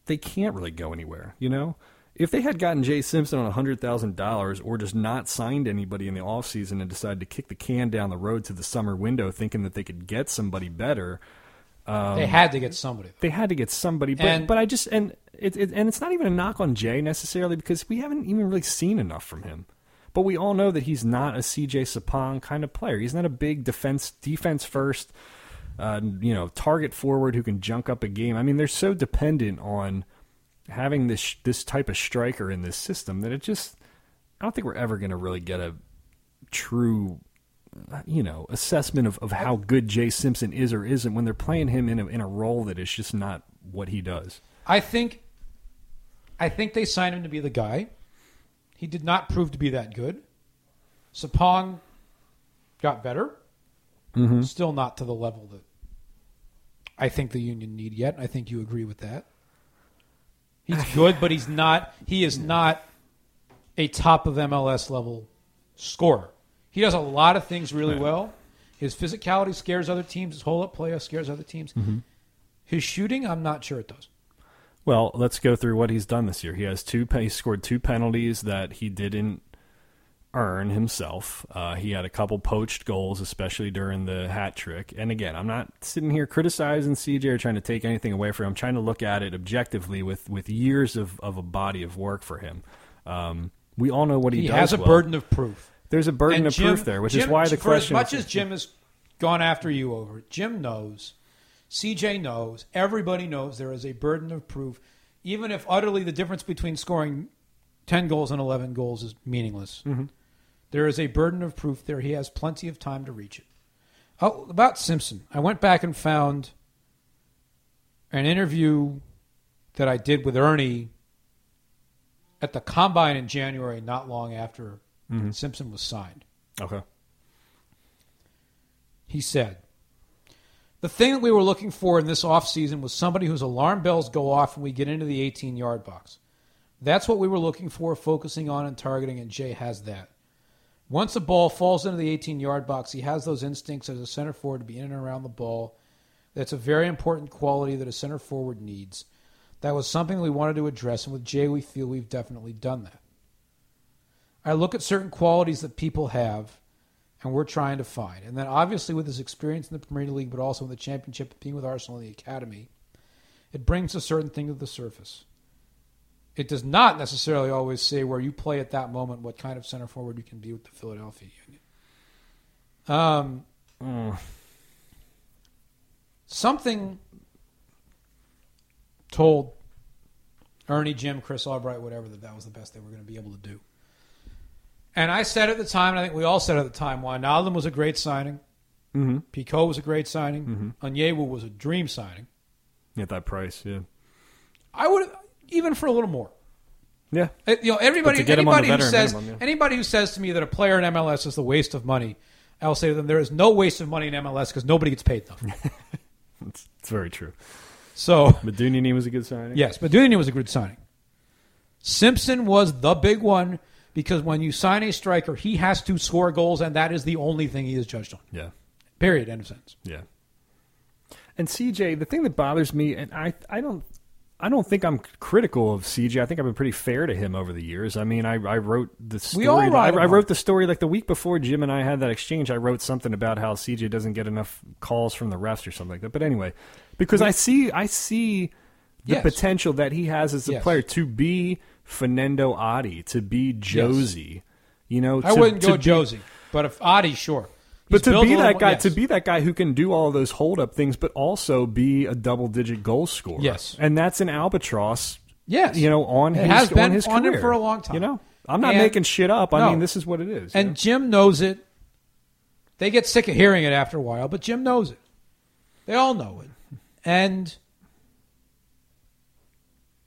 They can't really go anywhere, you know. If they had gotten Jay Simpson on $100,000 or just not signed anybody in the offseason and decided to kick the can down the road to the summer window thinking that they could get somebody better, they had to get somebody. they had to get somebody. But, And- but I just, and, it, it, and it's not even a knock on Jay necessarily because we haven't even really seen enough from him. But we all know that he's not a CJ Sapong kind of player. He's not a big defense, defense first, uh, you know, target forward who can junk up a game. I mean, they're so dependent on having this this type of striker in this system that it just I don't think we're ever going to really get a true you know assessment of, of how good Jay Simpson is or isn't when they're playing him in a in a role that is just not what he does. I think I think they signed him to be the guy. He did not prove to be that good. Sapong got better. Mm-hmm. Still not to the level that I think the Union need yet. I think you agree with that. He's (laughs) good, but he's not he is not a top of MLS level scorer. He does a lot of things really well. His physicality scares other teams. His hold up play scares other teams. Mm-hmm. His shooting, I'm not sure it does. Well, let's go through what he's done this year. He has two. He scored two penalties that he didn't earn himself. Uh, he had a couple poached goals, especially during the hat trick. And again, I'm not sitting here criticizing CJ or trying to take anything away from him. I'm trying to look at it objectively with, with years of, of a body of work for him. Um, we all know what he, He does. has a well. burden of proof. There's a burden of Jim- proof there, which is why the for question. as much as Jim has gone after you over it, Jim knows, CJ knows, everybody knows there is a burden of proof, even if utterly the difference between scoring ten goals and eleven goals is meaningless. Mm-hmm. There is a burden of proof there. He has plenty of time to reach it. Oh, about Simpson, I went back and found an interview that I did with Earnie at the combine in January, not long after Mm-hmm. Simpson was signed. okay. He said, The thing that we were looking for in this offseason was somebody whose alarm bells go off when we get into the 18 yard box. That's what we were looking for, focusing on and targeting, and Jay has that. Once a ball falls into the 18 yard box, he has those instincts as a center forward to be in and around the ball. That's a very important quality that a center forward needs. That was something we wanted to address, and with Jay, we feel we've definitely done that. I look at certain qualities that people have, and we're trying to find. And then, obviously, with his experience in the Premier League, but also in the Championship, being with Arsenal in the academy, it brings a certain thing to the surface. It does not necessarily always say where you play at that moment what kind of center forward you can be with the Philadelphia Union. Um, Mm. something told Earnie, Jim, Chris Albright, whatever, that that was the best they were going to be able to do. And I said at the time, and I think we all said at the time, Wijnaldum was a great signing. Mm-hmm. Picault was a great signing. Onyewu was a dream signing. At that price, yeah. I would even for a little more. Yeah. Uh, You know, everybody, But to get him on anybody who says minimum, yeah. anybody who says to me that a player in MLS is a waste of money, I'll say to them, there is no waste of money in MLS because nobody gets paid enough. (laughs) It's, it's very true. so Medunjanin was a good signing. Yes, Duny was a good signing. Simpson was the big one because when you sign a striker, he has to score goals, and that is the only thing he is judged on. Yeah. Period. End of sentence. Yeah. And CJ, the thing that bothers me, and I, I don't, I don't think I'm critical of CJ. I think I've been pretty fair to him over the years. I mean, I, I wrote the story. We all I, I wrote the story like the week before Jim and I had that exchange. I wrote something about how CJ doesn't get enough calls from the refs or something like that. But anyway, because I see, I see the Yes. potential that he has as a Yes. player to be Fernando Adi, to be Jozy. You know, I to- wouldn't to go be- Jozy, but if Adi, sure. But to be that guy, yes. to be that guy who can do all those hold up things, but also be a double digit goal scorer. Yes. and that's an albatross. Yes. you know, on It his has been on his on him for a long time. You know, I'm not And- making shit up. I No. mean, this is what it is. and know? Jim knows it. They get sick of hearing it after a while, but Jim knows it. They all know it, and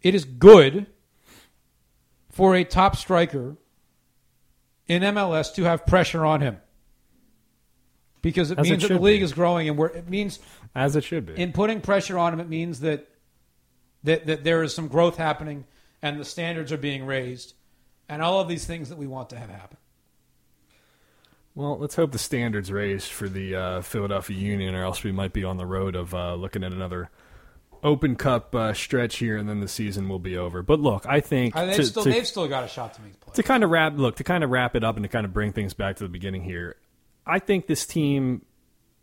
it is good for a top striker in MLS to have pressure on him because it As it means that the league be. is growing, and we're, it means as it should be. in putting pressure on them, it means that, that that there is some growth happening, and the standards are being raised, and all of these things that we want to have happen. well, let's hope the standards raised for the uh, Philadelphia Union, or else we might be on the road of uh, looking at another Open Cup uh, stretch here, and then the season will be over. But look, I think they've, to- still, to- they've still got a shot to make the play. to kind of wrap look to kind of wrap it up and to kind of bring things back to the beginning here i think this team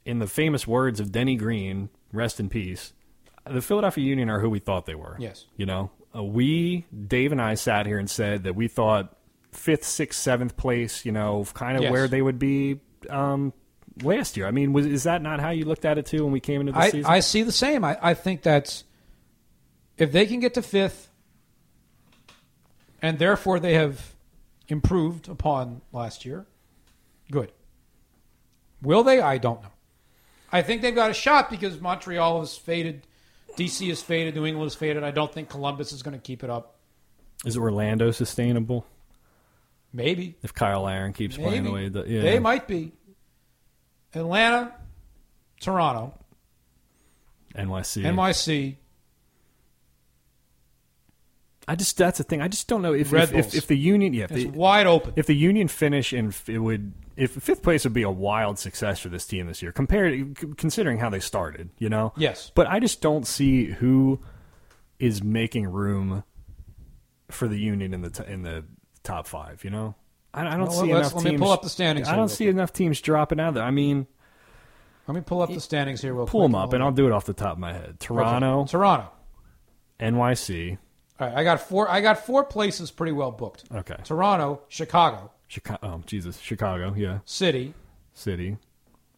in the famous words of denny green rest in peace the philadelphia union are who we thought they were Yes. you know uh, we dave and i sat here and said that we thought fifth sixth seventh place you know kind of Yes. where they would be um, last year i mean was, is that not how you looked at it too when we came into the season I see the same. I, I think that's if they can get to fifth, and therefore they have improved upon last year, good. Will they? I don't know. I think they've got a shot because Montreal is faded, DC is faded, New England is faded. I don't think Columbus is going to keep it up. is orlando sustainable Maybe. if cyle larin keeps playing the way that yeah They might be. Atlanta, Toronto, nyc NYC, I just that's the thing. I just don't know if if, if, if the union yeah if it's the, wide open. if the union finish and it would if fifth place would be a wild success for this team this year compared considering how they started you know Yes. but I just don't see who is making room for the union in the t- in the top five you know I, I don't Well, see enough let me teams. pull up the standings I don't see quick. enough teams dropping out there. I mean, Let me pull up the standings here real pull quick. them up, and I'll do it off the top of my head. Toronto, Okay. Toronto. NYC. All right, I got four. I got four places pretty well booked. Okay. Toronto, Chicago, Chicago. Oh, Jesus. Chicago. Yeah. City, City.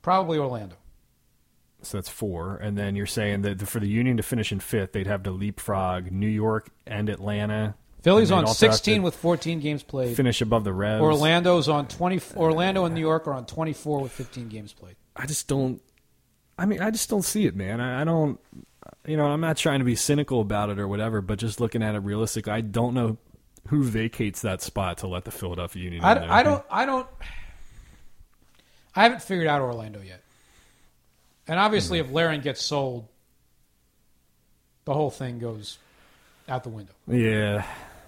probably Orlando. So that's four. And then you're saying that for the Union to finish in fifth, they'd have to leapfrog New York and Atlanta. Philly's And on 16 with 14 games played. Finish above the Revs. Orlando's on 20. Orlando and New York are on 24 with 15 games played. I just don't. I mean, I just don't see it, man. I, I don't. You know, I'm not trying to be cynical about it or whatever, but just looking at it realistically, I don't know who vacates that spot to let the Philadelphia Union. in there. I, I don't. I don't. I haven't figured out Orlando yet. And obviously, hmm. if Larin gets sold, the whole thing goes out the window. Yeah,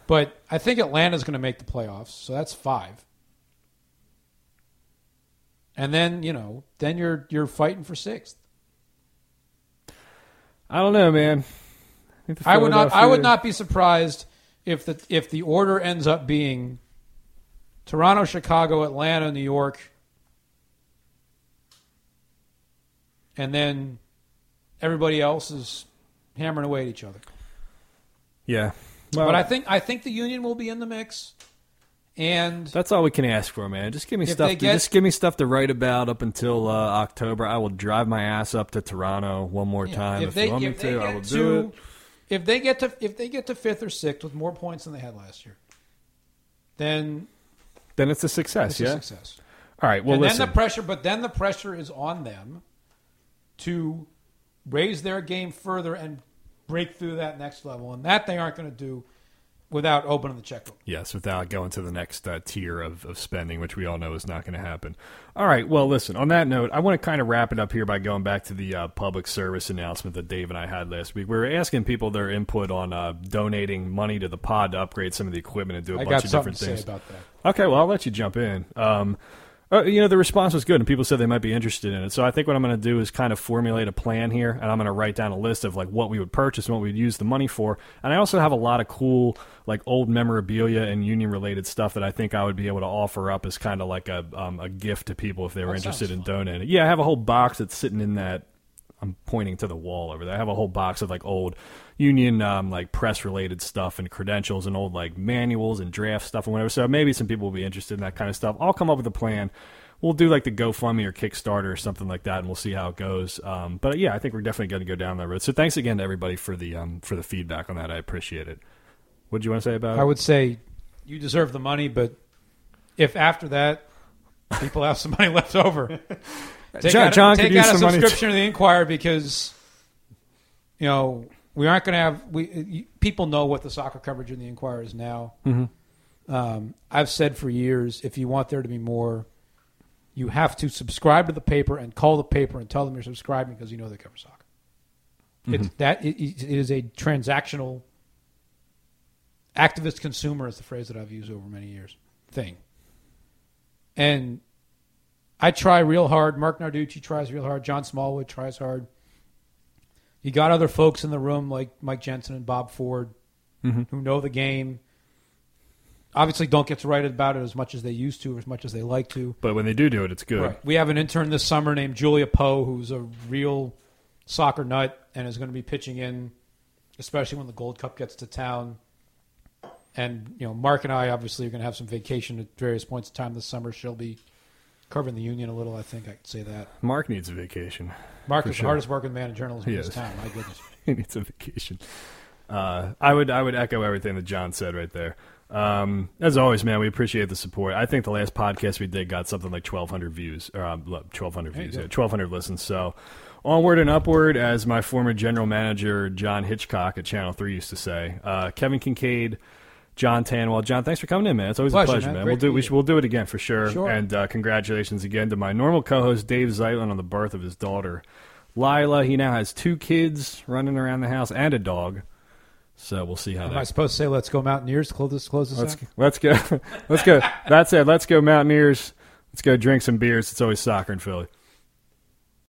But I think Atlanta's going to make the playoffs, so that's five. And then you know, then you're you're fighting for sixth. I don't know, man. think the I would not. I would not be surprised if the if the order ends up being Toronto, Chicago, Atlanta, New York, and then everybody else is hammering away at each other. Yeah, well, but I think I think the Union will be in the mix, and that's all we can ask for, man. Just give me stuff. To, get- just give me stuff to write about up until uh, October. I will drive my ass up to Toronto one more Yeah, time if, they you want me if to. I will to do it. If they get to if they get to fifth or sixth with more points than they had last year, then Then it's a success. it's yeah. a success. All right. Well, and listen. then the pressure, but then the pressure is on them to raise their game further and break through that next level, and that they aren't going to do without opening the checkbook. Yes, without going to the next uh, tier of, of spending, which we all know is not going to happen. All right. Well, listen, on that note, I want to kind of wrap it up here by going back to the uh, public service announcement that Dave and I had last week. We were asking people their input on uh, donating money to the pod to upgrade some of the equipment and do a I bunch of different to things. say about that. Okay, well, I'll let you jump in. Um, uh, you know, the response was good, and people said they might be interested in it. So I think what I'm going to do is kind of formulate a plan here, and I'm going to write down a list of like what we would purchase and what we'd use the money for. And I also have a lot of cool, like old memorabilia and union related stuff that I think I would be able to offer up as kind of like a um, a gift to people if they were That interested in sounds donating. Yeah, I have a whole box that's sitting in that. I'm pointing to the wall over there. I have a whole box of like old union um, like press related stuff and credentials and old like manuals and draft stuff and whatever. So maybe some people will be interested in that kind of stuff. I'll come up with a plan. We'll do like the GoFundMe or Kickstarter or something like that, and we'll see how it goes. Um, but yeah, I think we're definitely going to go down that road. So thanks again to everybody for the um, for the feedback on that. I appreciate it. What do you want to say about I it? I would say you deserve the money, but if after that people have some money left over, (laughs) take John- out, a- John take out a subscription to the Inquirer because you know we aren't going to have we people know what the soccer coverage in the Inquirer is now. Mm-hmm. Um, I've said for years, if you want there to be more, you have to subscribe to the paper and call the paper and tell them you're subscribing because you know they cover soccer. It's that it, it is a transactional activist consumer is the phrase that I've used over many years thing. And I try real hard. Marc Narducci tries real hard. John Smallwood tries hard. You got other folks in the room like Mike Jensen and Bob Ford Mhm. who know the game. Obviously, don't get to write about it as much as they used to or as much as they like to. But when they do do it, it's good. Right. We have an intern this summer named Julia Poe, who's a real soccer nut and is going to be pitching in, especially when the Gold Cup gets to town. And you know, Mark and I obviously are going to have some vacation at various points in time this summer. She'll be covering the union a little. I think I could say that. Mark needs a vacation. Mark is sure. the hardest working man in journalism in this is. town. My goodness. (laughs) he needs a vacation. Uh, I would I would echo everything that John said right there. Um, as always, man, we appreciate the support. I think the last podcast we did got something like 1,200 views, or um, 1,200 views, yeah, 1,200 listens. So onward and upward, as my former general manager John Hitchcock at Channel Three used to say. Uh, Kevin Kinkead. John Tannenwald. John, thanks for coming in, man. It's always Pleasure, a pleasure, man. man. We'll do we should, we'll do it again for sure. Sure. And uh, congratulations again to my normal co-host Dave Zeitlin on the birth of his daughter Lila. He now has two kids running around the house and a dog. So we'll see how Am I that. supposed to say let's go Mountaineers close this close this Let's out? let's go. (laughs) let's go. That's it. Let's go Mountaineers. Let's go drink some beers. It's always soccer in Philly.